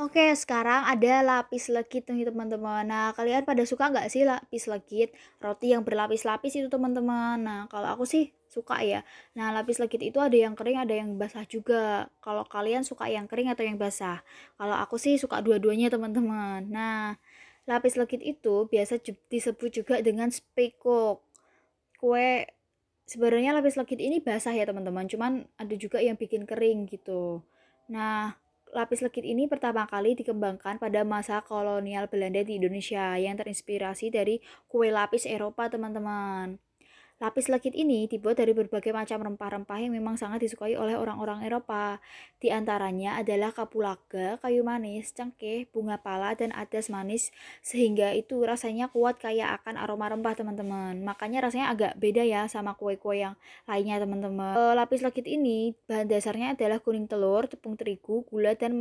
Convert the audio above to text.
Oke, sekarang ada lapis legit nih teman-teman. Nah, kalian pada suka nggak sih lapis legit? Roti yang berlapis-lapis itu teman-teman. Nah, kalau aku sih suka ya. Nah, lapis legit itu ada yang kering, ada yang basah juga. Kalau kalian suka yang kering atau yang basah? Kalau aku sih suka dua-duanya teman-teman. Nah, lapis legit itu biasa disebut juga dengan spekok. Kue sebenarnya lapis legit ini basah ya teman-teman, cuman ada juga yang bikin kering gitu. Nah, lapis legit ini pertama kali dikembangkan pada masa kolonial Belanda di Indonesia yang terinspirasi dari kue lapis Eropa, teman-teman. Lapis legit ini dibuat dari berbagai macam rempah-rempah yang memang sangat disukai oleh orang-orang Eropa. Di antaranya adalah kapulaga, kayu manis, cengkeh, bunga pala, dan adas manis, sehingga itu rasanya kuat kayak akan aroma rempah teman-teman. Makanya rasanya agak beda ya sama kue-kue yang lainnya teman-teman. E, lapis legit ini bahan dasarnya adalah kuning telur, tepung terigu, gula, dan mentega